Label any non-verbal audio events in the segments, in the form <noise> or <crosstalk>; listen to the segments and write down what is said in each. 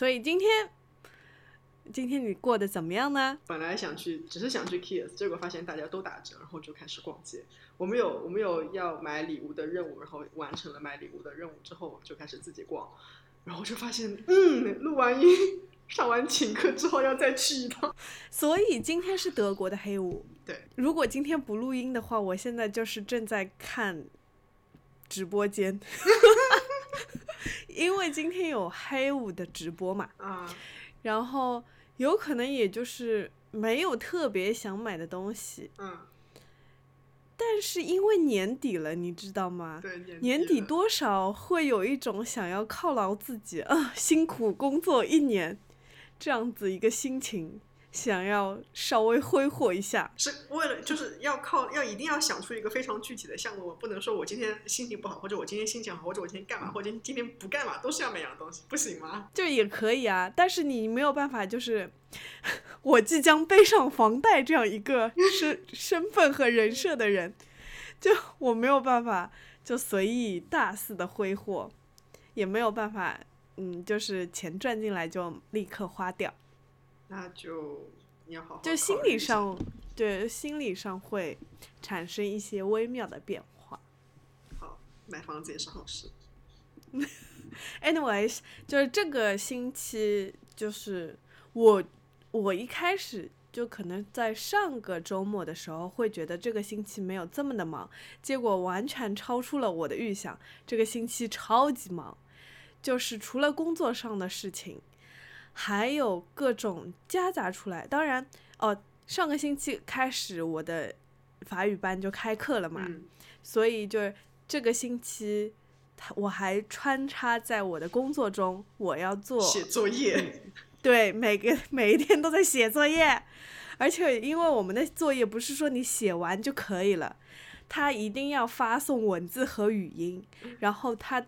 所以今天，今天你过得怎么样呢？本来想去，只是想去 Kiss，结果发现大家都打折，然后就开始逛街。我们有我们有要买礼物的任务，然后完成了买礼物的任务之后，就开始自己逛。然后就发现，嗯，录完音、上完请客之后要再去一趟。所以今天是德国的黑五。对，如果今天不录音的话，我现在就是正在看直播间，<laughs> 因为今天有黑五的直播嘛。啊，然后有可能也就是没有特别想买的东西，嗯，但是因为年底了，你知道吗？对，年年底多少会有一种想要犒劳自己啊，辛苦工作一年这样子一个心情，想要稍微挥霍一下。是为了就是要靠要一定要想出一个非常具体的项目，我不能说我今天心情不好，或者我今天心情好，或者我今天干嘛，或者今天不干嘛，都是要买样东西，不行吗？就也可以啊，但是你没有办法，就是 <laughs> 我即将背上房贷这样一个身身份和人设的人，就我没有办法就随意大肆的挥霍，也没有办法，嗯，就是钱赚进来就立刻花掉，那就你要好好就心理上，对心理上会产生一些微妙的变化。好，买房子也是好事。<laughs> Anyways，就是这个星期，就是我我一开始就可能在上个周末的时候会觉得这个星期没有这么的忙，结果完全超出了我的预想，这个星期超级忙，就是除了工作上的事情，还有各种夹杂出来。当然，哦，上个星期开始我的法语班就开课了嘛，嗯，所以就是这个星期，它我还穿插在我的工作中，我要做写作业，对每个每一天都在写作业，而且因为我们的作业不是说你写完就可以了，他一定要发送文字和语音，然后它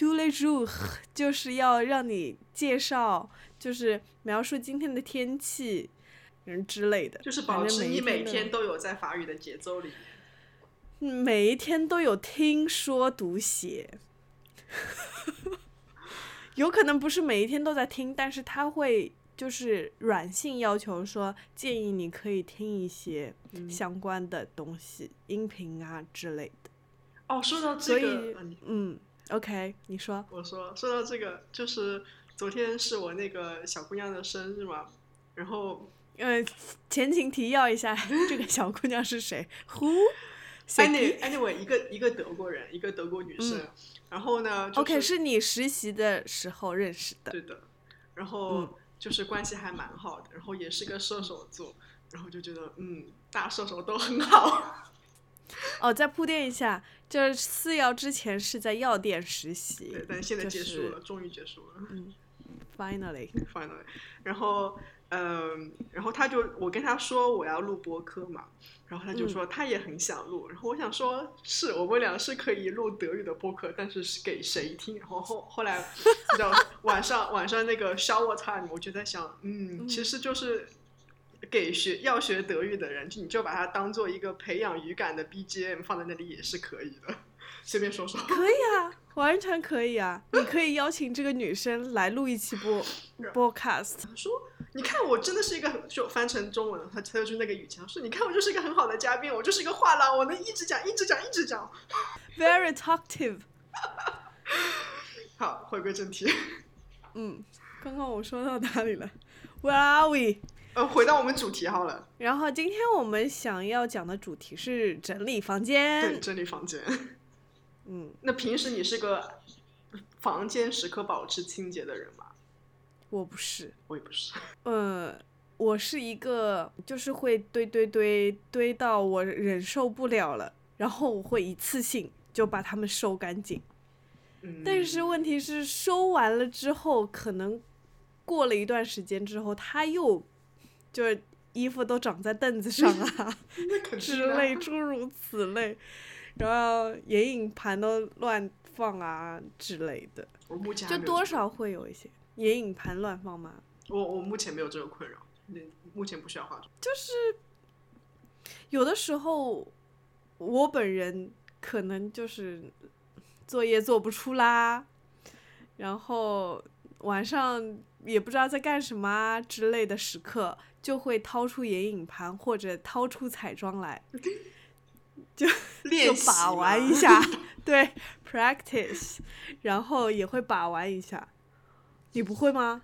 do le jour <laughs> 就是要让你介绍，就是描述今天的天气。嗯之类的，就是保持你每天都有在法语的节奏里面。嗯每一天都有听说读写，<laughs> 有可能不是每一天都在听，但是他会就是软性要求说，建议你可以听一些相关的东西，音频啊之类的。哦，说到这个，嗯，OK，你说，我说说到这个，就是昨天是我那个小姑娘的生日嘛，然后呃，前情提要一下，这个小姑娘是谁？<laughs> Who？anyway anyway 一个一个德国人，一个德国女生，然后呢、就是、OK，是你实习的时候认识的。对的，然后嗯就是关系还蛮好的，然后也是个射手座，然后就觉得嗯，大射手都很好。<laughs> 哦，再铺垫一下，就是四幺之前是在药店实习对，，但现在结束是了，终于结束了。嗯 Finally，finally，<laughs> 然后嗯，然后他就我跟他说我要录播客嘛，然后他就说他也很想录，然后我想说是我们俩是可以录德语的播客，但是是给谁听？然后后后来 <laughs> 你知道晚上晚上那个 shower time，我就在想，嗯，其实就是。给学要学德语的人，就你就把它当做一个培养语感的 BGM 放在那里也是可以的，随便说说。可以啊，完全可以啊，你可以邀请这个女生来录一期播 podcast。他说：“你看，我真的是一个很就翻成中文，他他就是那个语气，他说：‘你看，我就是一个很好的嘉宾，我就是一个话痨，我能一直讲，一直讲，一直讲。Very talkative。<laughs> ’好，回归正题，嗯，刚刚我说到哪里了？Where are we？呃，回到我们主题好了，然后今天我们想要讲的主题是整理房间对，间。整理房间。<laughs> 嗯，那平时你是个房间时刻保持清洁的人吗？我不是，我也不是。<laughs> 呃，我是一个就是会堆堆堆堆到我忍受不了了，然后我会一次性就把它们收干净。嗯，但是问题是收完了之后，可能过了一段时间之后，它又就是衣服都长在凳子上啊 <laughs> 之类，诸如此类，然后眼影盘都乱放啊之类的，我目前就多少会有一些眼影盘乱放吗。我我目前没有这个困扰，目前不需要化妆。就是有的时候，我本人可能就是作业做不出啦，然后晚上也不知道在干什么啊之类的时刻，就会掏出眼影盘或者掏出彩妆来，<laughs> 就练习把玩一下，对，practice，<laughs> 然后也会把玩一下。你不会吗？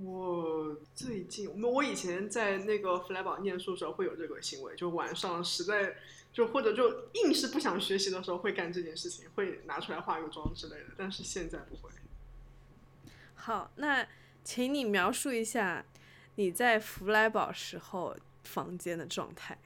我最近，我我以前在那个弗莱堡念书的时候会有这个行为，就晚上实在就或者就硬是不想学习的时候会干这件事情，会拿出来化个妆之类的。但是现在不会。好，那请你描述一下你在弗莱堡时候房间的状态，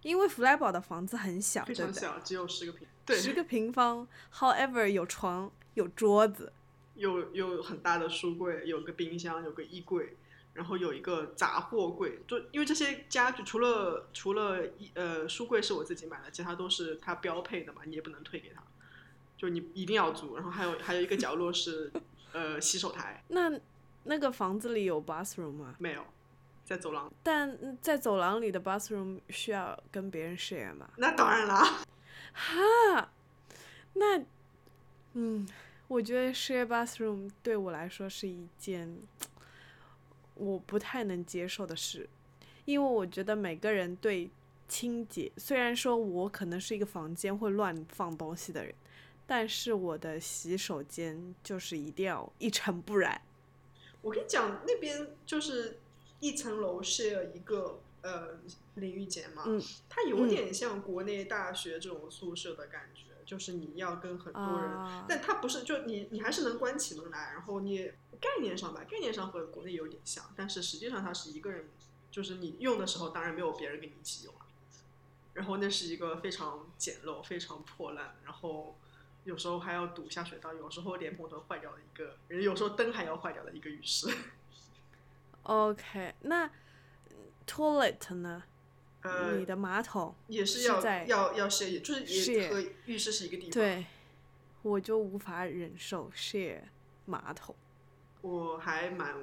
因为弗莱堡的房子很小，非常小，只有十个平，对十个 <laughs> 平方。However，有床，有桌子。有有很大的书柜，有个冰箱，有个衣柜，然后有一个杂货柜。就因为这些家具，除了除了一呃书柜是我自己买的，其他都是他标配的嘛，你也不能退给他，就你一定要租。然后还有还有一个角落是呃洗手台。那那个房子里有 bathroom 吗？没有，在走廊。但在走廊里的 bathroom 需要跟别人 share 吗？那当然啦。哈，那嗯。我觉得 share bathroom 对我来说是一件我不太能接受的事，因为我觉得每个人对清洁，虽然说我可能是一个房间会乱放东西的人，但是我的洗手间就是一定要一尘不染。我跟你讲，那边就是一层楼 share 一个呃淋浴间嘛，它有点像国内大学这种宿舍的感觉。就是你要跟很多人，但它不是就你你还是能关起门来，然后你概念上吧，概念上和国内有点像，但是实际上它是一个人，就是你用的时候当然没有别人跟你一起用了，然后那是一个非常简陋、非常破烂，然后有时候还要堵下水道，有时候连喷头坏掉的一个，人有时候灯还要坏掉的一个浴室。OK，那 toilet 呢？呃，你的马桶也是要要要 share，就是也和浴室是一个地方。对，我就无法忍受 share 马桶。我还蛮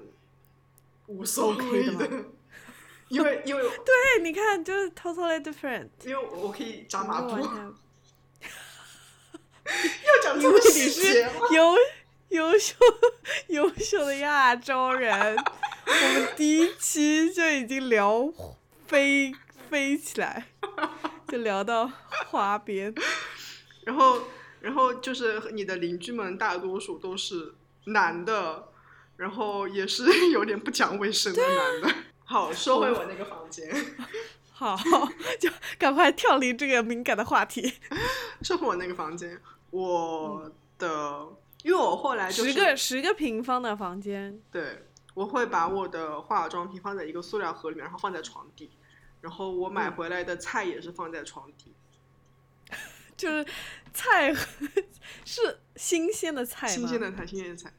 无所谓的，<laughs> 因为因为对，你看就是 totally different。因为我可以扎马步。要讲这么细节优优秀 <laughs> 优秀的亚洲人，我们第一期就已经聊飞。飞起来，就聊到花边，<laughs> 然后，然后就是你的邻居们大多数都是男的，然后也是 <laughs> 有点不讲卫生的男的。好，收回我那个房间。好，就赶快跳离这个敏感的话题。收回我那个房间，我的，因为我后来十个十个平方的房间，对，我会把我的化妆品放在一个塑料盒里面，然后放在床底。然后我买回来的菜也是放在床底，<laughs> 就是菜是新鲜的菜新鲜的菜，新鲜的菜，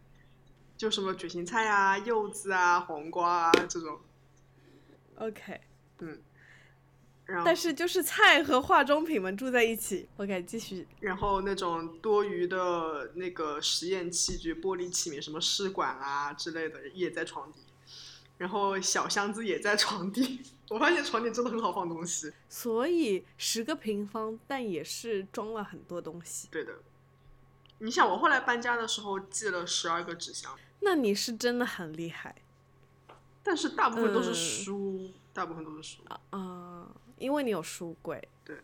就什么卷心菜啊、柚子啊、黄瓜啊这种。OK，嗯，然后但是就是菜和化妆品们住在一起。OK，继续。然后那种多余的那个实验器具、玻璃器皿，什么试管啊之类的，也在床底。然后小箱子也在床底，我发现床底真的很好放东西。所以十个平方，但也是装了很多东西。对的，你想我后来搬家的时候寄了十二个纸箱。那你是真的很厉害。但是大部分都是书，大部分都是书。啊，因为你有书柜。对。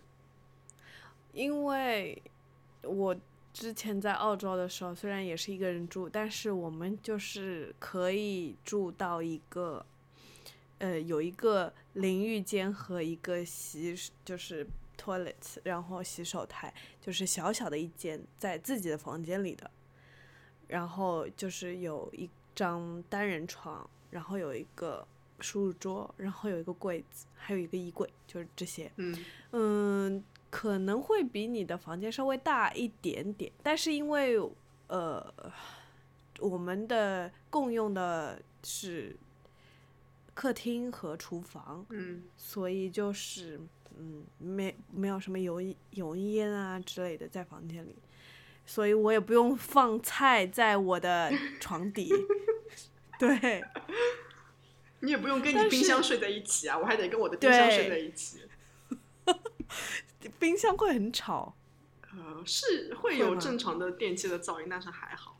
因为我。之前在澳洲的时候，虽然也是一个人住，但是我们就是可以住到一个，呃，有一个淋浴间和一个洗，就是 toilet，然后洗手台，就是小小的一间，在自己的房间里的。然后就是有一张单人床，然后有一个书桌，然后有一个柜子，还有一个衣柜，就是这些。嗯嗯。可能会比你的房间稍微大一点点，但是因为呃，我们的共用的是客厅和厨房，嗯，所以就是嗯，没没有什么油油烟啊之类的在房间里，所以我也不用放菜在我的床底，<laughs> 对，你也不用跟你冰箱睡在一起啊，我还得跟我的冰箱睡在一起。<laughs> 冰箱会很吵，呃，是会有正常的电器的噪音，但是还好。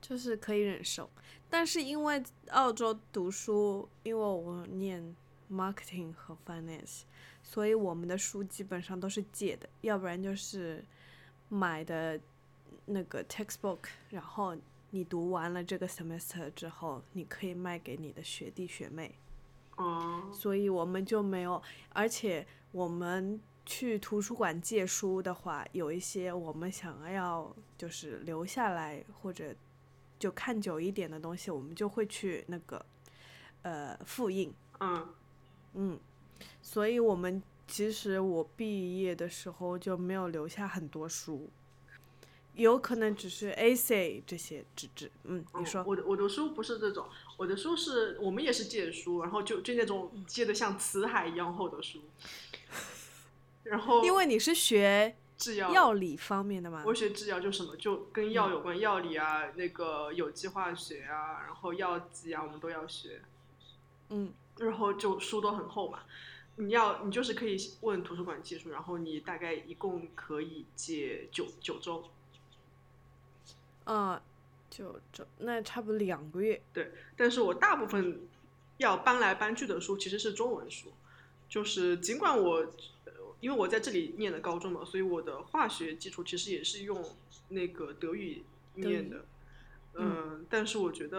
就是可以忍受。但是因为澳洲读书，因为我念 marketing 和 finance，所以我们的书基本上都是借的，要不然就是买的那个 textbook，然后你读完了这个 semester 之后，你可以卖给你的学弟学妹。哦，所以我们就没有，而且我们去图书馆借书的话，有一些我们想要就是留下来或者就看久一点的东西，我们就会去那个呃复印，嗯，嗯，所以我们其实我毕业的时候就没有留下很多书，有可能只是 essay 这些纸质，嗯，你嗯说，我的我的书不是这种，我的书是我们也是借书，然后就就那种借的像辞海一样厚的书，<laughs> 然后因为你是学制药药理方面的嘛，我学制药就什么就跟药有关，药理啊，那个有机化学啊，然后药剂啊，我们都要学，嗯。然后就书都很厚嘛。你要你就是可以问图书馆借书，然后你大概一共可以借九九周，啊，就这那差不多两个月。对。但是我大部分要搬来搬去的书其实是中文书，就是尽管我呃因为我在这里念的高中嘛，所以我的化学基础其实也是用那个德语念的。嗯，但是我觉得，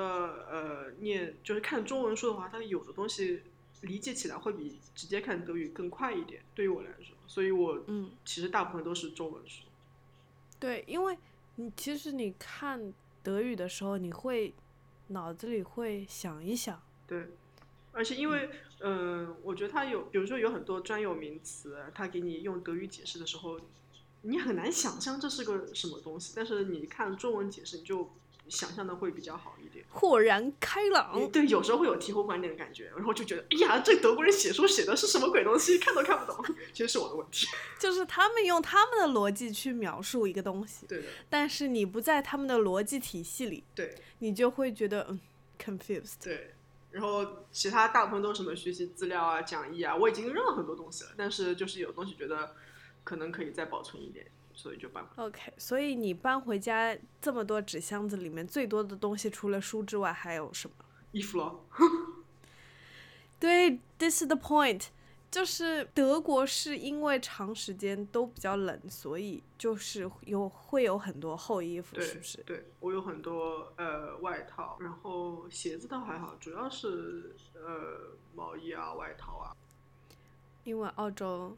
呃，念就是看中文书的话，它有的东西理解起来会比直接看德语更快一点，对于我来说，所以我嗯，其实大部分都是中文书。对，因为你其实你看德语的时候，你会脑子里会想一想，对，而且因为，嗯、我觉得它有，比如说有很多专有名词，它给你用德语解释的时候，你很难想象这是个什么东西，但是你看中文解释，你就想象的会比较好一点。豁然开朗。对，有时候会有醍醐灌顶的感觉，然后就觉得，哎呀，这德国人写书写的是什么鬼东西，看都看不懂，其实是我的问题。<laughs> 就是他们用他们的逻辑去描述一个东西，对的，但是你不在他们的逻辑体系里，对你就会觉得嗯 confused。对。然后其他大部分都是什么学习资料啊、讲义啊，我已经扔了很多东西了，但是就是有东西觉得可能可以再保存一点，所以就搬回来。OK，所以你搬回家这么多纸箱子里面，最多的东西除了书之外还有什么？衣服咯，<laughs> 对，this is the point，就是德国是因为长时间都比较冷，所以就是有会有很多厚衣服，是不是？对，我有很多呃外套，然后鞋子倒还好，主要是呃毛衣啊、外套啊。因为澳洲，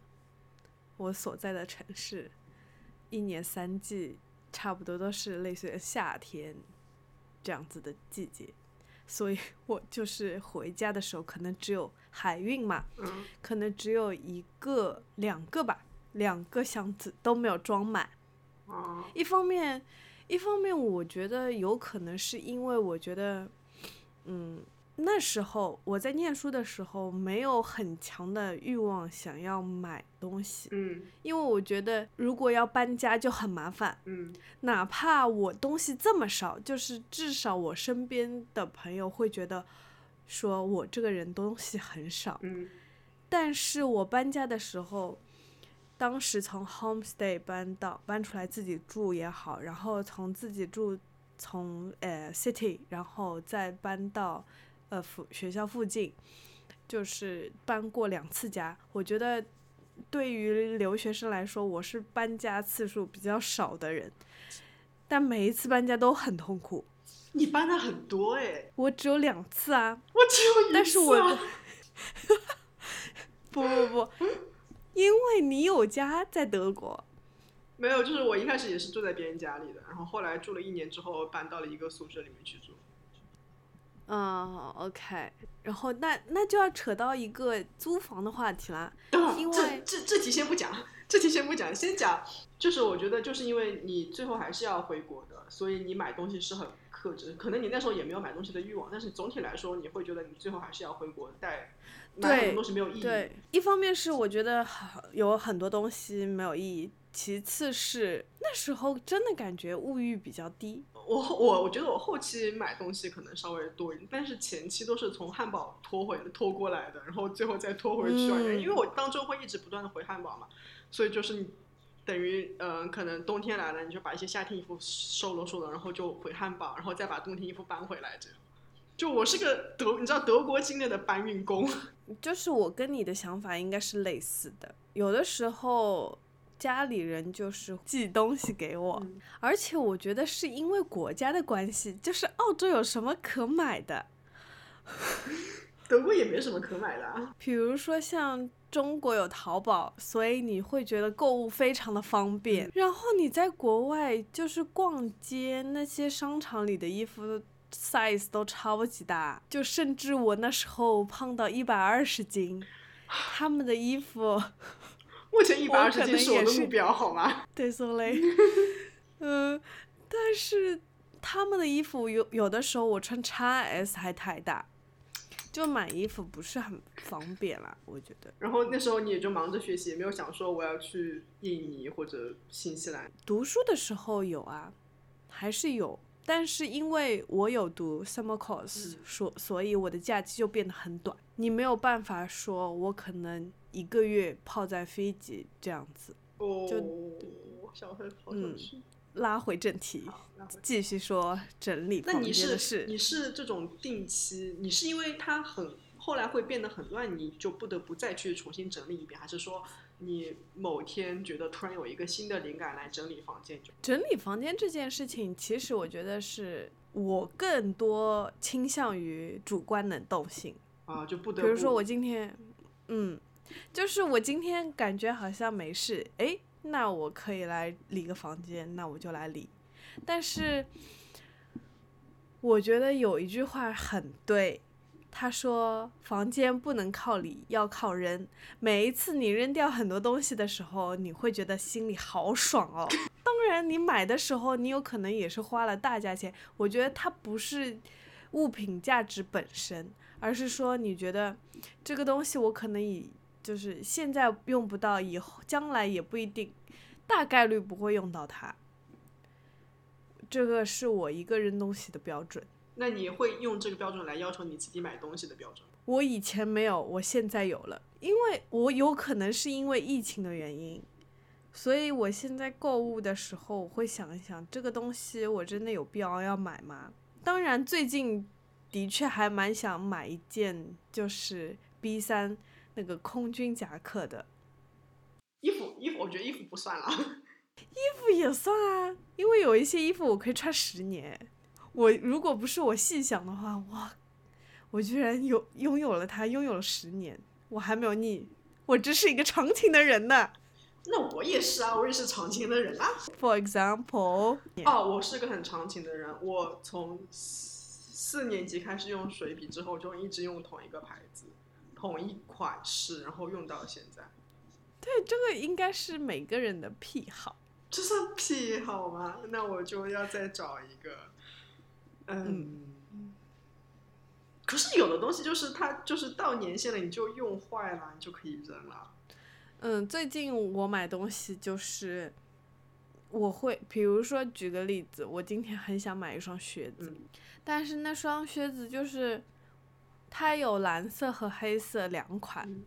我所在的城市，一年三季差不多都是类似于夏天这样子的季节，所以我就是回家的时候，可能只有海运嘛，嗯可能只有一个、两个吧，两个箱子都没有装满。啊，一方面，一方面我觉得有可能是因为我觉得，嗯，那时候我在念书的时候没有很强的欲望想要买东西，嗯因为我觉得如果要搬家就很麻烦，嗯。哪怕我东西这么少，就是至少我身边的朋友会觉得，说我这个人东西很少，嗯。但是我搬家的时候，当时从 homestay 搬到搬出来自己住也好，然后从自己住从呃 city，然后再搬到呃附学校附近，就是搬过两次家。我觉得对于留学生来说，我是搬家次数比较少的人，但每一次搬家都很痛苦。你搬的很多哎，我只有两次啊，我只有一次、啊。但是我不 <laughs> 不不，因为你有家在德国，没有，就是我一开始也是住在别人家里的，然后后来住了一年之后搬到了一个宿舍里面去住。嗯，OK，然后那那就要扯到一个租房的话题啦。<laughs> 因为这这题先不讲，这题先不讲，先讲就是我觉得就是因为你最后还是要回国的，所以你买东西是很克制。可能你那时候也没有买东西的欲望，但是总体来说你会觉得你最后还是要回国带买很多东西没有意义。对，一方面是我觉得好有很多东西没有意义，其次是那时候真的感觉物欲比较低。我我我觉得我后期买东西可能稍微多一点，但是前期都是从汉堡拖回拖过来的，然后最后再拖回去因为我当中会一直不断的回汉堡嘛，所以就是你等于嗯、呃可能冬天来了，你就把一些夏天衣服收了收了，然后就回汉堡，然后再把冬天衣服搬回来，这样。就我是个德，你知道德国境内的搬运工。<laughs> 就是我跟你的想法应该是类似的，有的时候家里人就是寄东西给我，嗯而且我觉得是因为国家的关系，就是澳洲有什么可买的，<laughs> 德国也没什么可买的啊。比如说像中国有淘宝，所以你会觉得购物非常的方便。然后你在国外就是逛街，那些商场里的衣服 size 都超级大，就甚至我那时候胖到一百二十斤，<laughs> 他们的衣服。目前一百我二十斤是我的目标，好吗？<laughs> 对，so 累。<laughs> 嗯，但是他们的衣服有有的时候我穿 x S 还太大，就买衣服不是很方便啦，我觉得。然后那时候你也就忙着学习，也没有想说我要去印尼或者新西兰。读书的时候有啊，还是有，但是因为我有读 summer course，所、所以我的假期就变得很短。你没有办法说我可能一个月泡在飞机这样子。哦就，小黑好嗯想去。拉回正题，继续说整理房那你是。你是这种定期，你是因为它很后来会变得很乱，你就不得不再去重新整理一遍，还是说你某天觉得突然有一个新的灵感来整理房间就？整理房间这件事情，其实我觉得是我更多倾向于主观能动性。啊，就不得比如说我今天，嗯，就是我今天感觉好像没事，诶，那我可以来理个房间，那我就来理。但是我觉得有一句话很对，他说房间不能靠理，要靠扔。每一次你扔掉很多东西的时候，你会觉得心里好爽哦。当然，你买的时候，你有可能也是花了大价钱。我觉得它不是物品价值本身，而是说你觉得这个东西我可能以就是现在用不到，以后将来也不一定，大概率不会用到它。这个是我一个扔东西的标准。那你会用这个标准来要求你自己买东西的标准？我以前没有，我现在有了，因为我有可能是因为疫情的原因，所以我现在购物的时候，我会想一想，这个东西我真的有必要要买吗？当然，最近的确还蛮想买一件，就是 B 三那个空军夹克的，衣服衣服，我觉得衣服不算了。<laughs> 衣服也算啊，因为有一些衣服我可以穿十年。我如果不是我细想的话，哇，我居然有拥有了它，拥有了十年，我还没有腻，我真是一个长情的人呢。那我也是啊，我也是长情的人啊。For example，哦，我是个很长情的人，我从四四年级开始用水笔之后，就一直用同一个牌子、同一款式，然后用到现在。对，这个应该是每个人的癖好。这算癖好吗？那我就要再找一个，嗯。可是有的东西就是它就是到年限了，你就用坏了，你就可以扔了。嗯，最近我买东西就是，我会，比如说举个例子，我今天很想买一双靴子，嗯但是那双靴子就是它有蓝色和黑色两款，嗯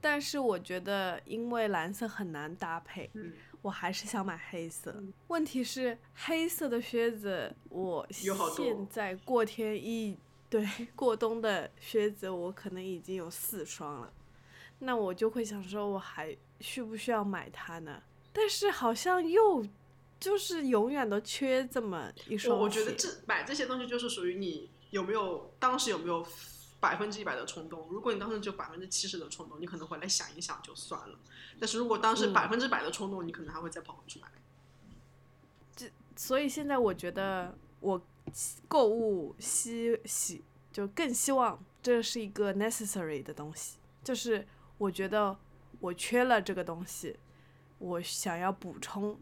但是我觉得因为蓝色很难搭配，嗯，我还是想买黑色。嗯问题是黑色的靴子，我现在过天一对过冬的靴子，我可能已经有四双了。那我就会想说，我还需不需要买它呢？但是好像又就是永远都缺这么一双我我觉得这买这些东西就是属于你有没有当时有没有百分之一百的冲动。如果你当时只有百分之七十的冲动，你可能回来想一想就算了。但是如果当时嗯百分之百的冲动，你可能还会再跑回去买。这所以现在我觉得我购物希希就更希望这是一个 necessary 的东西，就是我觉得我缺了这个东西，我想要补充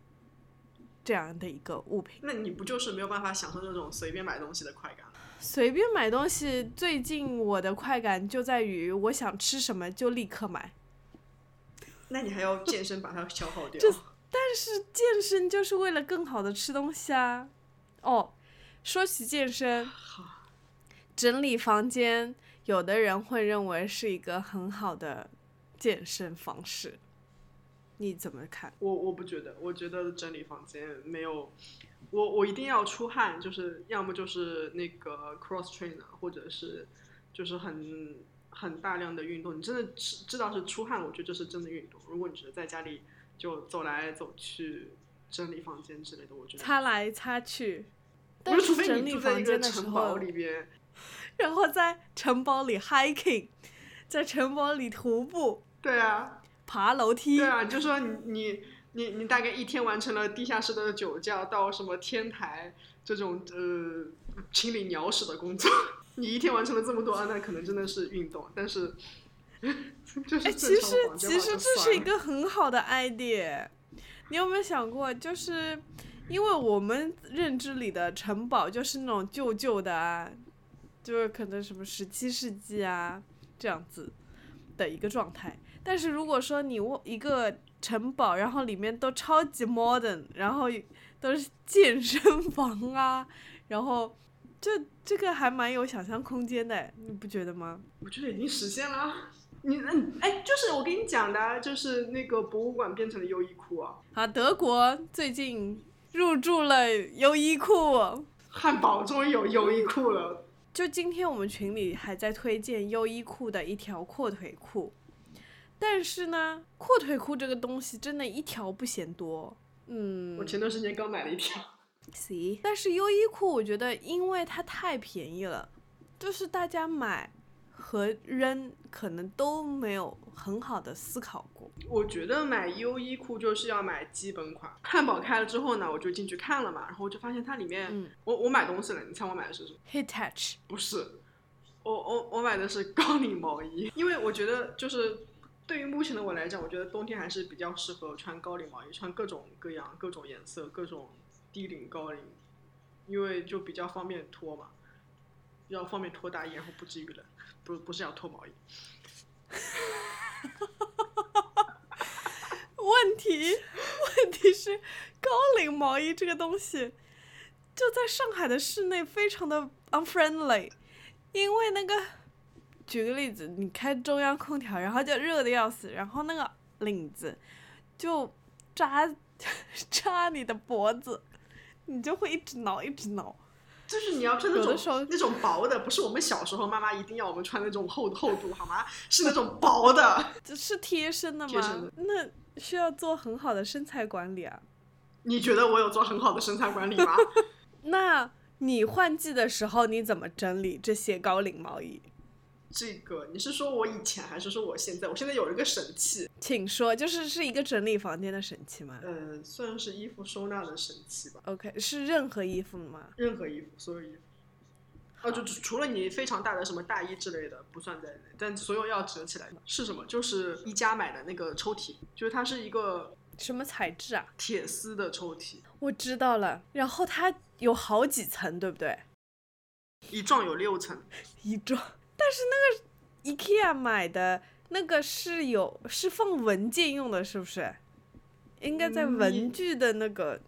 这样的一个物品。那你不就是没有办法享受那种随便买东西的快感？随便买东西，最近我的快感就在于我想吃什么就立刻买，那你还要健身把它消耗掉。这但是健身就是为了更好的吃东西啊。哦，说起健身，整理房间，有的人会认为是一个很好的健身方式。你怎么看？我我不觉得，我觉得整理房间没有，我我一定要出汗，就是要么就是那个 cross trainer，或者是就是很很大量的运动。你真的知知道是出汗，我觉得这是真的运动。如果你只是在家里就走来走去整理房间之类的，我觉得擦来擦去。但不是，除非整理你住在一个房间的时城堡候，里 <laughs> 边，然后在城堡里 hiking，<laughs> 在城堡里徒步、对啊，爬楼梯对，啊，就说你你你你大概一天完成了地下室的酒窖到什么天台这种呃清理鸟屎的工作，<laughs> 你一天完成了这么多，啊那可能真的是运动，但是 <laughs> 就是哎，其实其实这是一个很好的 idea。你有没有想过，就是因为我们认知里的城堡就是那种旧旧的啊，就是可能什么十七世纪啊这样子的一个状态。但是如果说你一个城堡，然后里面都超级 modern，然后都是健身房啊，然后这这个还蛮有想象空间的，你不觉得吗？我觉得已经实现了。你嗯哎，就是我跟你讲的啊，就是那个博物馆变成了优衣库啊，啊，德国最近入驻了优衣库。汉堡终于有优衣库了。就今天我们群里还在推荐优衣库的一条阔腿裤，但是呢，阔腿裤这个东西真的一条不嫌多。嗯我前段时间刚买了一条，行但是优衣库我觉得因为它太便宜了，就是大家买和扔可能都没有很好的思考过。我觉得买优衣库就是要买基本款。汉堡开了之后呢，我就进去看了嘛，然后我就发现它里面，嗯我我买东西了，你猜我买的是什么？Hitach，不是，我我我买的是高领毛衣，因为我觉得就是对于目前的我来讲，我觉得冬天还是比较适合穿高领毛衣，穿各种各样、各种颜色、各种低领、高领，因为就比较方便脱嘛，比较方便脱大衣，然后不至于冷，不不是要脱毛衣。<laughs> 问题问题是高领毛衣这个东西，就在上海的室内非常的 unfriendly，因为那个，举个例子，你开中央空调，然后就热的要死，然后那个领子就扎 <laughs> 扎你的脖子，你就会一直挠一直挠。就是你要穿那种那种薄的，不是我们小时候妈妈一定要我们穿那种厚厚度好吗？是那种薄的。<laughs> 这是贴身的吗？贴身的那需要做很好的身材管理啊。你觉得我有做很好的身材管理吗？<laughs> 那你换季的时候你怎么整理这些高领毛衣？这个你是说我以前还是说我现在？我现在有一个神器，请说，就是是一个整理房间的神器吗呃，算是衣服收纳的神器吧。？OK，是任何衣服吗？任何衣服，所有衣服。哦，就就除了你非常大的什么大衣之类的不算在内，但所有要折起来的是什么？就是宜家买的那个抽屉，就是它是一个什么材质啊？铁丝的抽屉，我知道了。然后它有好几层，对不对？一幢有六层。<laughs> 一幢。但是那个 IKEA 买的那个是有是放文件用的，是不是？应该在嗯文具的那个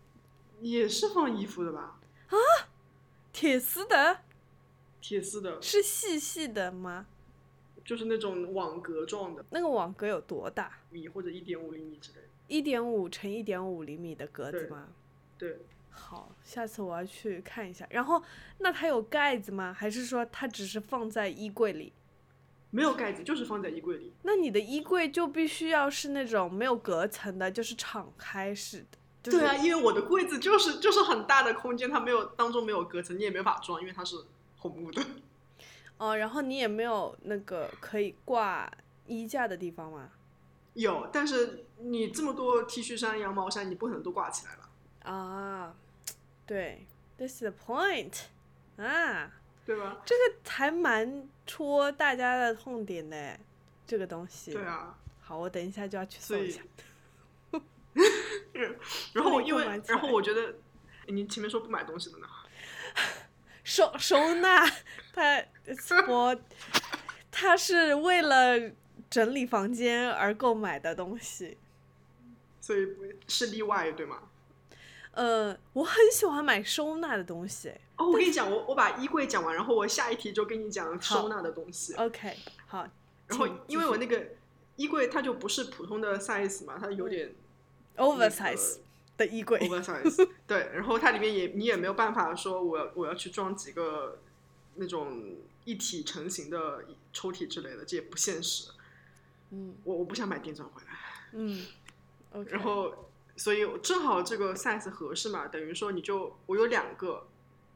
也是放衣服的吧？啊铁丝的，铁丝的，是细细的吗？就是那种网格状的那个网格有多大？米或者一点五厘米之类的。一点五乘一点五厘米的格子对吗？对，好，下次我要去看一下。然后，那它有盖子吗？还是说它只是放在衣柜里？没有盖子，就是放在衣柜里。那你的衣柜就必须要是那种没有隔层的，就是敞开式的。就是、对啊，因为我的柜子就是就是很大的空间，它没有当中没有隔层，你也没法装，因为它是红木的。<laughs> 哦，然后你也没有那个可以挂衣架的地方吗？有，但是你这么多 T 恤衫、羊毛衫，你不可能都挂起来了，啊，<tsk> 对，this is the point 啊，对吧？这个还蛮戳大家的痛点的，这个东西。对啊，好，我等一下就要去搜一下。<laughs> 然后因为然后我觉得，你前面说不买东西的呢，<laughs> 收收纳，他 <laughs> 我他是为了整理房间而购买的东西。所以是例外，对吗？呃，我很喜欢买收纳的东西。哦，我跟你讲，我我把衣柜讲完，然后我下一题就跟你讲收纳的东西。OK，好，然后因为我那个衣柜它就不是普通的 size 嘛，它有点 oversize 的衣柜。<laughs> oversize 对，然后它里面也你也没有办法说我要我要去装几个那种一体成型的抽屉之类的，这也不现实。嗯我我不想买电钻回来。<laughs> 嗯。然后，所以正好这个 size 合适嘛，等于说你就我有两个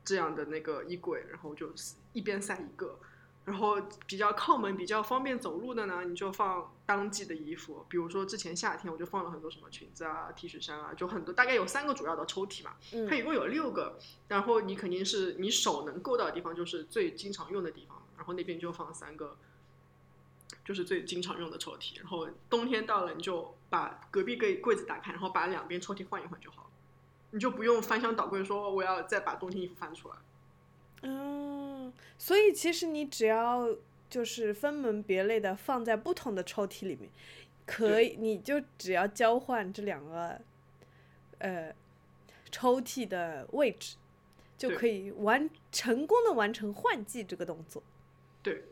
这样的那个衣柜，然后就一边塞一个，然后比较靠门、比较方便走路的呢，你就放当季的衣服，比如说之前夏天我就放了很多什么裙子啊、T 恤衫啊，就很多，大概有三个主要的抽屉嘛，嗯它一共有六个，然后你肯定是你手能够到的地方就是最经常用的地方，然后那边就放三个。就是最经常用的抽屉，然后冬天到了，你就把隔壁柜柜子打开，然后把两边抽屉换一换就好了，你就不用翻箱倒柜说我要再把冬天衣服翻出来。嗯，所以其实你只要就是分门别类的放在不同的抽屉里面，可以，你就只要交换这两个呃抽屉的位置，就可以完成功的完成换季这个动作。对，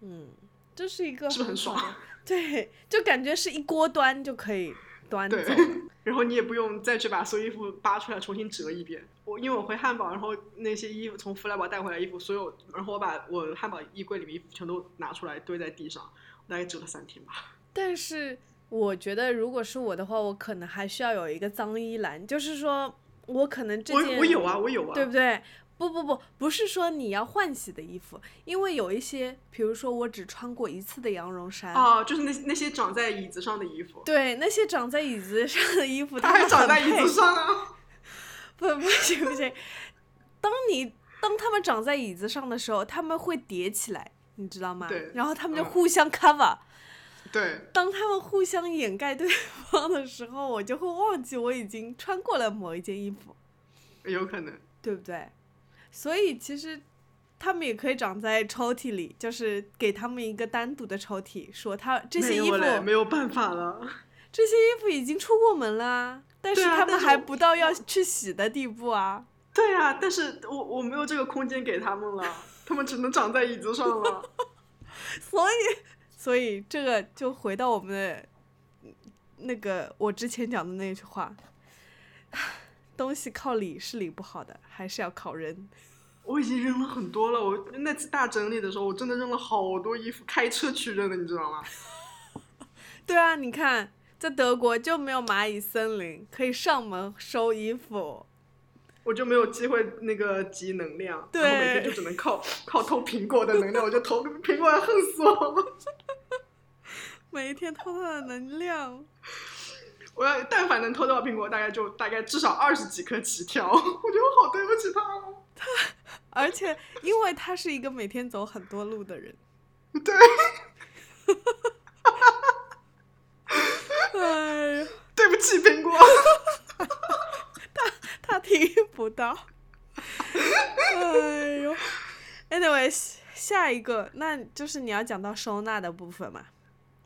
嗯，这是一个是不是很爽？<laughs> 对，就感觉是一锅端就可以端走。<laughs> 然后你也不用再去把所有衣服扒出来重新折一遍。我因为我回汉堡，然后那些衣服从弗莱堡带回来衣服，所有，然后我把我汉堡衣柜里面衣服全都拿出来堆在地上，我大概折了三天吧。但是我觉得，如果是我的话，我可能还需要有一个脏衣篮，就是说我可能这我件我有啊，我有啊。对不对？不不不，不是说你要换洗的衣服，因为有一些，比如说我只穿过一次的羊绒衫，哦，就是那那些长在椅子上的衣服，对那些长在椅子上的衣服，它还们长在椅子上啊。不不行不行，当你当它们长在椅子上的时候，他们会叠起来，你知道吗？对然后他们就嗯互相 cover，、对，当他们互相掩盖对方的时候，我就会忘记我已经穿过了某一件衣服，有可能。对不对？所以其实他们也可以长在抽屉里，就是给他们一个单独的抽屉，说他这些衣服没有，没有办法了。<laughs> 这些衣服已经出过门啦，但是他们还不到要去洗的地步啊。对啊，但是我我没有这个空间给他们了，他们只能长在椅子上了。<laughs> 所以，所以这个就回到我们的那个我之前讲的那句话，东西靠理是理不好的，还是要靠人。我已经扔了很多了，我那次大整理的时候，我真的扔了好多衣服，开车去扔的，你知道吗？<laughs> 对啊，你看，在德国就没有蚂蚁森林，可以上门收衣服。我就没有机会那个集能量，对然后每天就只能靠靠偷苹果的能量，我就偷苹果，恨死我了。<laughs> 每一天偷偷的能量，我要但凡能偷到苹果，大概就大概至少二十几颗起跳，<laughs> 我觉得我好对不起他哦。他而且因为他是一个每天走很多路的人，<laughs> 对，哎呀，<laughs> 对不起苹果。他听不到。哎呦，anyways，下一个那就是你要讲到收纳的部分嘛。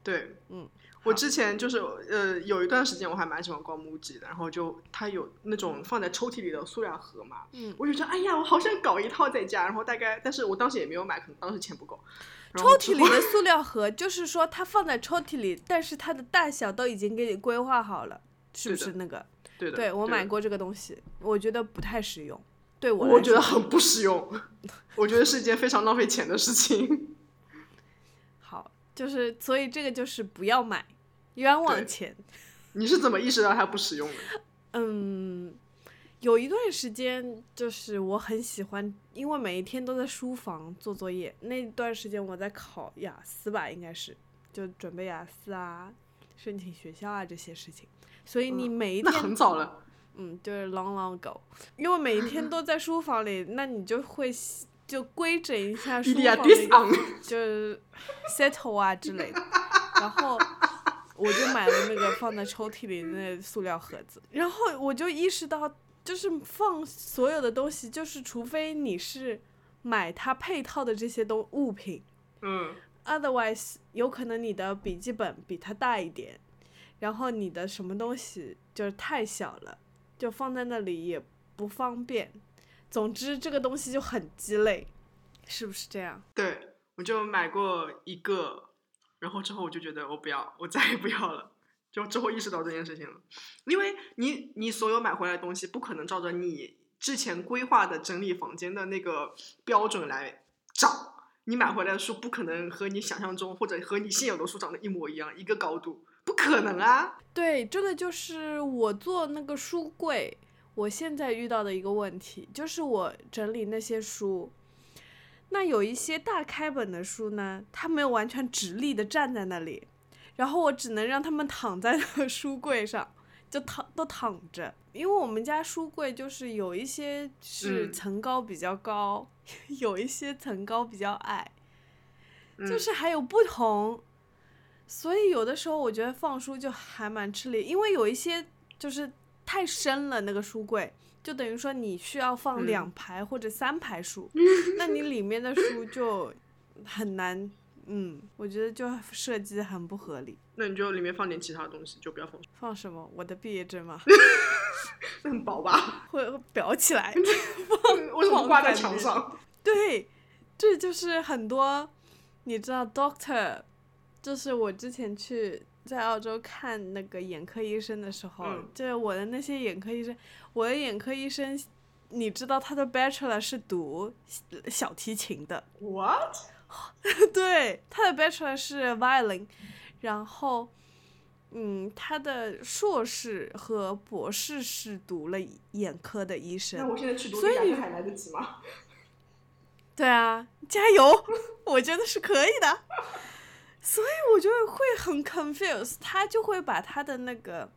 对，嗯，我之前就是呃有一段时间我还蛮喜欢逛木吉的，然后就它有那种放在抽屉里的塑料盒嘛，嗯我就觉得哎呀，我好想搞一套在家，然后大概，但是我当时也没有买，可能当时钱不够。抽屉里的塑 <laughs> 料盒，就是说它放在抽屉里，但是它的大小都已经给你规划好了，是不是那个？对的，对我买过这个东西，我觉得不太实用，对我我觉得很不实用，<laughs> 我觉得是一件非常浪费钱的事情。<laughs> 好，就是所以这个就是不要买，冤枉钱。你是怎么意识到它不实用的？<laughs> 嗯，有一段时间就是我很喜欢，因为每一天都在书房做作业。那段时间我在考雅思吧，应该是就准备雅思啊、申请学校啊这些事情。所以你每一天，那很早了，嗯，就是 long long ago，因为每一天都在书房里，那你就会就规整一下书房就是 settle 啊之类的，然后我就买了那个放在抽屉里的那塑料盒子，然后我就意识到，就是放所有的东西，就是除非你是买它配套的这些东物品嗯，，otherwise 有可能你的笔记本比它大一点，然后你的什么东西就是太小了，就放在那里也不方便。总之，这个东西就很鸡肋，是不是这样？对，我就买过一个，然后之后我就觉得我不要，我再也不要了。就之后意识到这件事情了，因为你你所有买回来的东西不可能照着你之前规划的整理房间的那个标准来找，你买回来的书不可能和你想象中或者和你现有的书长得一模一样，一个高度，不可能啊。对，这个就是我做那个书柜，我现在遇到的一个问题，就是我整理那些书，那有一些大开本的书呢，它没有完全直立的站在那里。然后我只能让他们躺在那个书柜上，就躺都躺着，因为我们家书柜就是有一些是层高比较高，<laughs> 有一些层高比较矮，就是还有不同，所以有的时候我觉得放书就还蛮吃力，因为有一些就是太深了，那个书柜就等于说你需要放两排或者三排书，<laughs> 那你里面的书就很难。嗯，我觉得就设计很不合理。那你就里面放点其他东西，就不要放。放什么？我的毕业证吗？<laughs> 很薄吧？会裱起来。<laughs> 为什么挂在墙上？对，这就是很多，你知道，Doctor，就是我之前去在澳洲看那个眼科医生的时候，就是我的那些眼科医生，我的眼科医生，你知道他的 Bachelor 是读小提琴的。What？<laughs> 对，他的 bachelor 是 violin，然后，嗯，他的硕士和博士是读了眼科的医生。那我现在去读两个还来得及吗？<laughs> 对啊，加油！我觉得是可以的。所以我就会很 confused，他就会把他的那个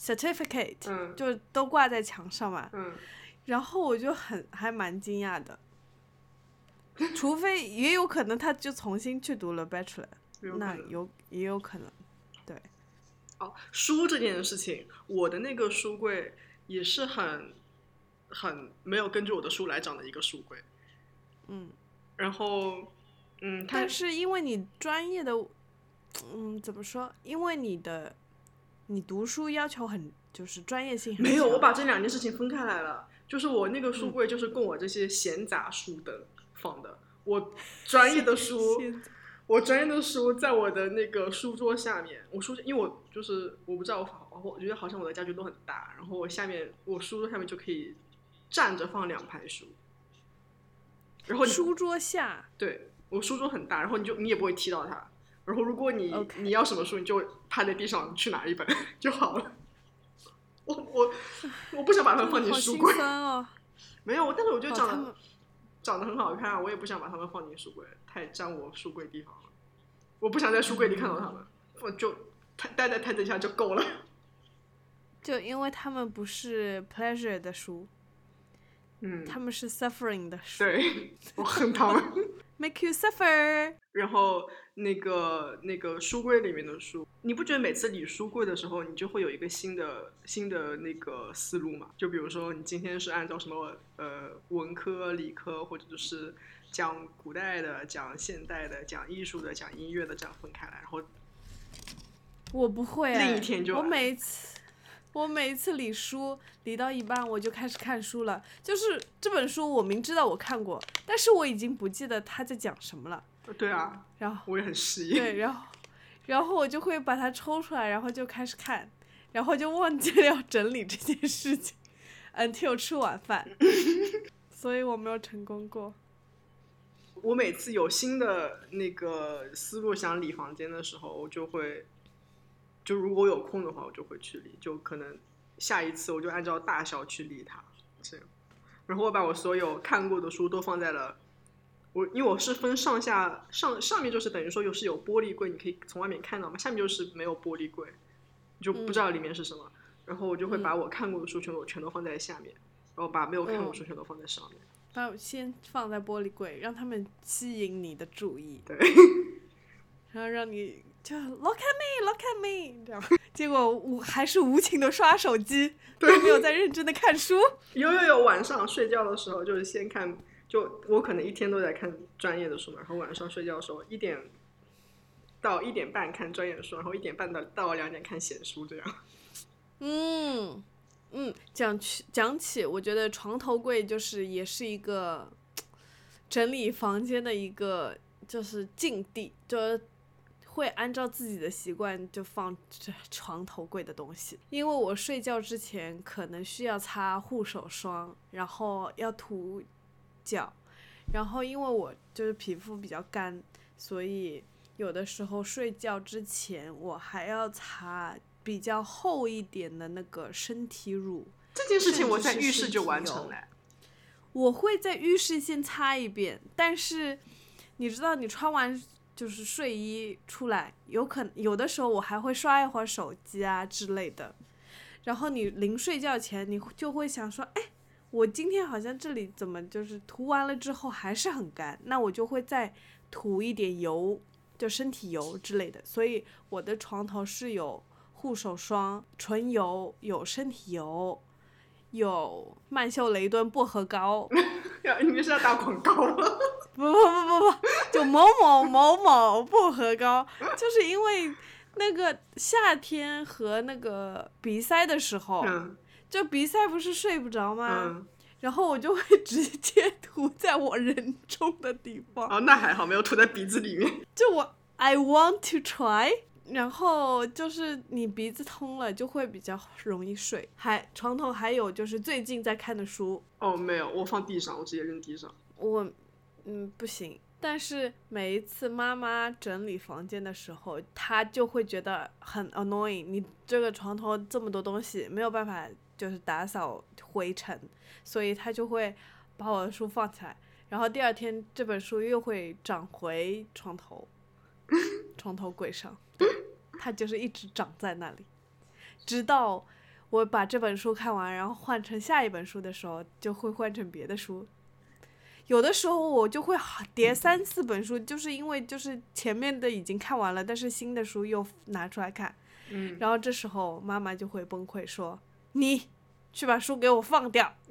certificate 就都挂在墙上嘛。嗯。然后我就很还蛮惊讶的。<laughs> 除非也有可能，他就重新去读了 Bachelor，那有也有可能，对。哦，书这件事情，我的那个书柜也是很很没有根据我的书来长的一个书柜。嗯。然后，嗯，但是因为你专业的，嗯，怎么说？因为你的你读书要求很，就是专业性。没有，我把这两件事情分开来了。就是我那个书柜，就是供我这些闲杂书的。放的，我 <laughs> 专业的书，<laughs> 我专业的书在我的那个书桌下面。我书，因为我就是我不知道，我我觉得好像我的家具都很大，然后我下面我书桌下面就可以站着放两排书。然后书桌下，对我书桌很大，然后你就你也不会踢到它。然后如果你你要什么书，你就趴在地上去拿一本就好了。我我我不想把它们放进书柜没有，但是我觉得长得。长得很好看，我也不想把它们放进书柜，太占我书柜地方了。我不想在书柜里看到它们，我就待在台子下就够了。<laughs> 就因为他们不是 pleasure 的书，嗯，他们是 suffering 的书。对，我恨他们。Make you suffer。然后那个那个书柜里面的书，你不觉得每次理书柜的时候，你就会有一个新的新的那个思路吗？就比如说你今天是按照什么呃文科、理科，或者就是讲古代的、讲现代的、讲艺术的、讲音乐的这样分开来，然后我不会。另一天就我每次。我每一次理书理到一半，我就开始看书了。就是这本书，我明知道我看过，但是我已经不记得他在讲什么了。对啊，然后我也很失忆。对，然后，然后我就会把它抽出来，然后就开始看，然后就忘记了要整理这件事情，until 吃晚饭。<laughs> 所以我没有成功过。我每次有新的那个思路想理房间的时候，我就会。就如果有空的话，我就会去理。就可能下一次我就按照大小去理它，这样。然后我把我所有看过的书都放在了我，因为我是分上下上上面就是等于说有是有玻璃柜，你可以从外面看到嘛。下面就是没有玻璃柜，就不知道里面是什么。然后我就会把我看过的书全都全都放在下面，然后把没有看过书全都放在上面。把先放在玻璃柜，让他们吸引你的注意。对。<laughs> 然后让你。就 look at me, look at me，这样，<laughs> 结果我还是无情的刷手机，<laughs> 都没有在认真的看书。<laughs> 有有有，晚上睡觉的时候就是先看，就我可能一天都在看专业的书嘛，然后晚上睡觉的时候一点到一点半看专业的书，然后一点半到到两点看闲书，这样。嗯嗯，讲起讲起，我觉得床头柜就是也是一个 <tsk> 整理房间的一个就是禁地，就。会按照自己的习惯就放这床头柜的东西，因为我睡觉之前可能需要擦护手霜，然后要涂脚，然后因为我就是皮肤比较干，所以有的时候睡觉之前我还要擦比较厚一点的那个身体乳。这件事情我在浴室就完成了。我会在浴室先擦一遍，但是你知道，你穿完就是睡衣出来，有可能有的时候我还会刷一会儿手机啊之类的。然后你临睡觉前，你就会想说，哎，我今天好像这里怎么就是涂完了之后还是很干，那我就会再涂一点油，就身体油之类的。所以我的床头是有护手霜、唇油、有身体油，有曼秀雷敦薄荷膏。要 <laughs> 你们是要打广告吗？不不不不不，就某某某某薄荷膏，就是因为那个夏天和那个鼻塞的时候，嗯就鼻塞不是睡不着吗？嗯，然后我就会直接涂在我人中的地方，哦，那还好，没有涂在鼻子里面。就我 I want to try。然后就是你鼻子通了，就会比较容易睡。还床头还有就是最近在看的书，哦，没有，我放地上，我直接扔地上。我，嗯，不行。但是每一次妈妈整理房间的时候，她就会觉得很 annoying。你这个床头这么多东西，没有办法就是打扫灰尘，所以她就会把我的书放起来，然后第二天这本书又会长回床头，<laughs> 床头柜上，它就是一直长在那里，直到我把这本书看完，然后换成下一本书的时候，就会换成别的书。有的时候我就会叠三四本书，就是因为就是前面的已经看完了，但是新的书又拿出来看，嗯，然后这时候妈妈就会崩溃说：“你去把书给我放掉。<laughs> ”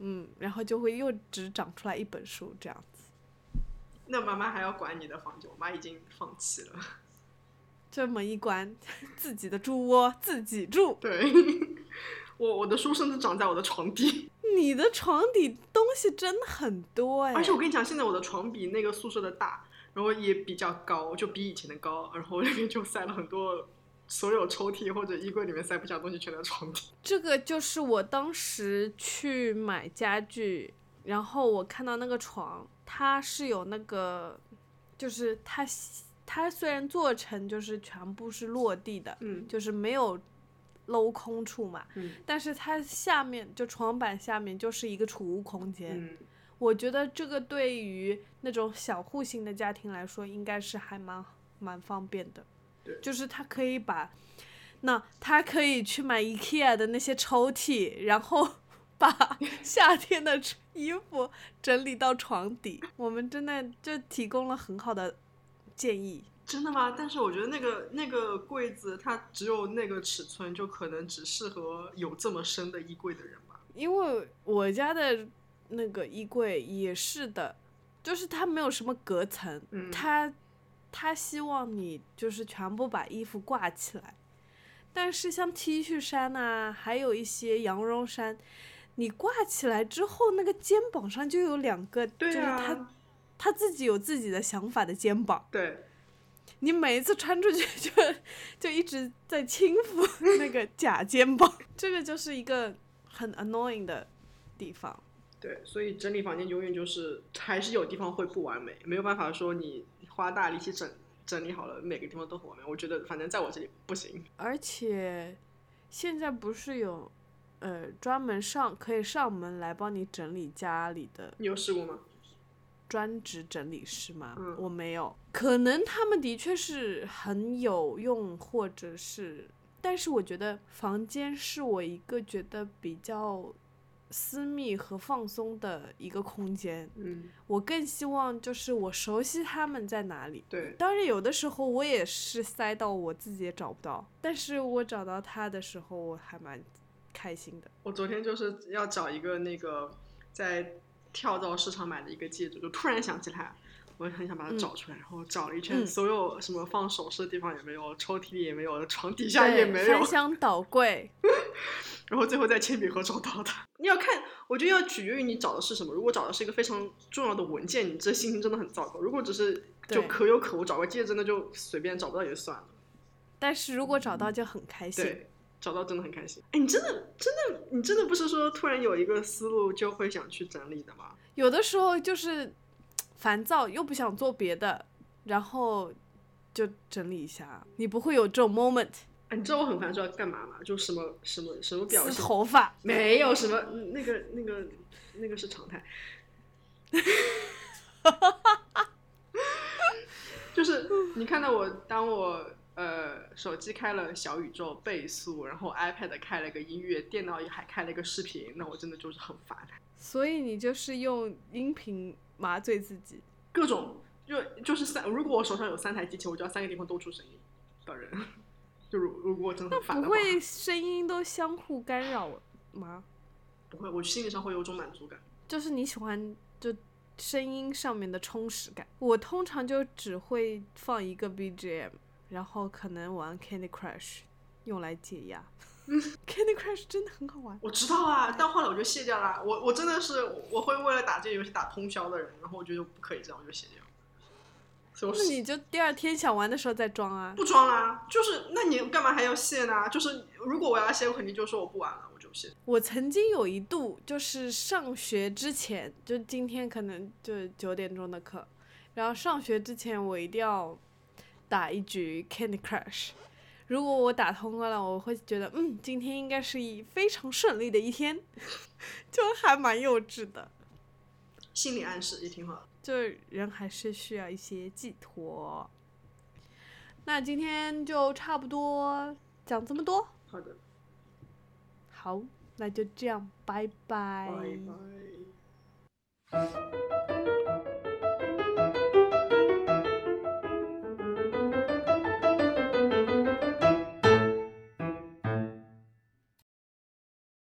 嗯，然后就会又只长出来一本书这样子。那妈妈还要管你的房间，我妈已经放弃了。这么一关，自己的猪窝自己住。对，<laughs> 我我的书甚至长在我的床底，你的床底东西真的很多哎，而且我跟你讲，现在我的床比那个宿舍的大，然后也比较高，就比以前的高，然后里面就塞了很多。所有抽屉或者衣柜里面塞不下东西全在床底。<laughs> 这个就是我当时去买家具，然后我看到那个床，它是有那个，就是它它虽然做成就是全部是落地的，嗯就是没有镂空处嘛，嗯但是它下面就床板下面就是一个储物空间。嗯，我觉得这个对于那种小户型的家庭来说，应该是还蛮蛮方便的。对就是他可以把，那他可以去买 IKEA 的那些抽屉，然后 <laughs> 把 <laughs> 夏天的衣服整理到床底。我们真的就提供了很好的建议。真的吗？但是我觉得那个那个柜子它只有那个尺寸，就可能只适合有这么深的衣柜的人吧。因为我家的那个衣柜也是的，就是它没有什么隔层，嗯。它他希望你就是全部把衣服挂起来，但是像 T 恤衫呐、还有一些羊绒衫，你挂起来之后，那个肩膀上就有两个，就是对啊，他他自己有自己的想法的肩膀，对，你每一次穿出去就就一直在轻抚那个 <laughs> 假肩膀，这个就是一个很 annoying 的地方。对，所以整理房间永远就是还是有地方会不完美，没有办法说你花大力气整整理好了，每个地方都很完美。我觉得反正在我这里不行。而且现在不是有呃专门上可以上门来帮你整理家里的你有试过吗？专职整理师吗？嗯我没有，可能他们的确是很有用，或者是，但是我觉得房间是我一个觉得比较私密和放松的一个空间。嗯，我更希望就是我熟悉他们在哪里。对，当然，有的时候我也是塞到我自己也找不到，但是我找到他的时候，我还蛮开心的。我昨天就是要找一个那个在跳蚤市场买的一个戒指，就突然想起来，我很想把它找出来，然后找了一圈，嗯所有什么放首饰的地方也没有，抽屉里也没有，床底下也没有翻，箱倒柜，<laughs> 然后最后在铅笔盒找到的。你要看，我觉得要取决于你找的是什么。如果找的是一个非常重要的文件，你这心情真的很糟糕；如果只是就可有可无，找个戒指那就随便，找不到也就算了。但是如果找到就很开心。对，找到真的很开心。哎，你真的真的你真的不是说突然有一个思路就会想去整理的吗？有的时候就是烦躁，又不想做别的，然后就整理一下。你不会有这种 moment？哎，你知道我很烦躁要干嘛吗？就什么什么什么表撕情，头发，没有什么嗯那个那个那个是常态。<laughs> 就是你看到我，当我呃手机开了小宇宙倍速，然后 iPad 开了个音乐，电脑也还开了一个视频，那我真的就是很烦。所以你就是用音频麻醉自己。各种就就是三，如果我手上有三台机器，我就要三个地方都出声音的人。<laughs> 就如如果真的很烦的话，不会声音都相互干扰吗？<sighs> 不会，我心理上会有种满足感。就是你喜欢就声音上面的充实感。我通常就只会放一个 BGM，然后可能玩 Candy Crush 用来解压。<laughs> 嗯 Candy Crush 真的很好玩。我知道啊，但后来我就卸掉了。我我真的是我会为了打这个游戏打通宵的人，然后我觉得不可以这样，我就卸掉。所以我那你就第二天想玩的时候再装啊。不装啦，就是那你干嘛还要卸呢？就是如果我要卸，我肯定就说我不玩了，我就卸。我曾经有一度就是上学之前，就今天可能就九点钟的课，然后上学之前我一定要打一局 Candy Crush。如果我打通关了，我会觉得嗯，今天应该是一非常顺利的一天，<laughs> 就还蛮幼稚的。心理暗示也挺好的。就人还是需要一些寄托。那今天就差不多讲这么多，好的，好，那就这样，拜拜。拜拜。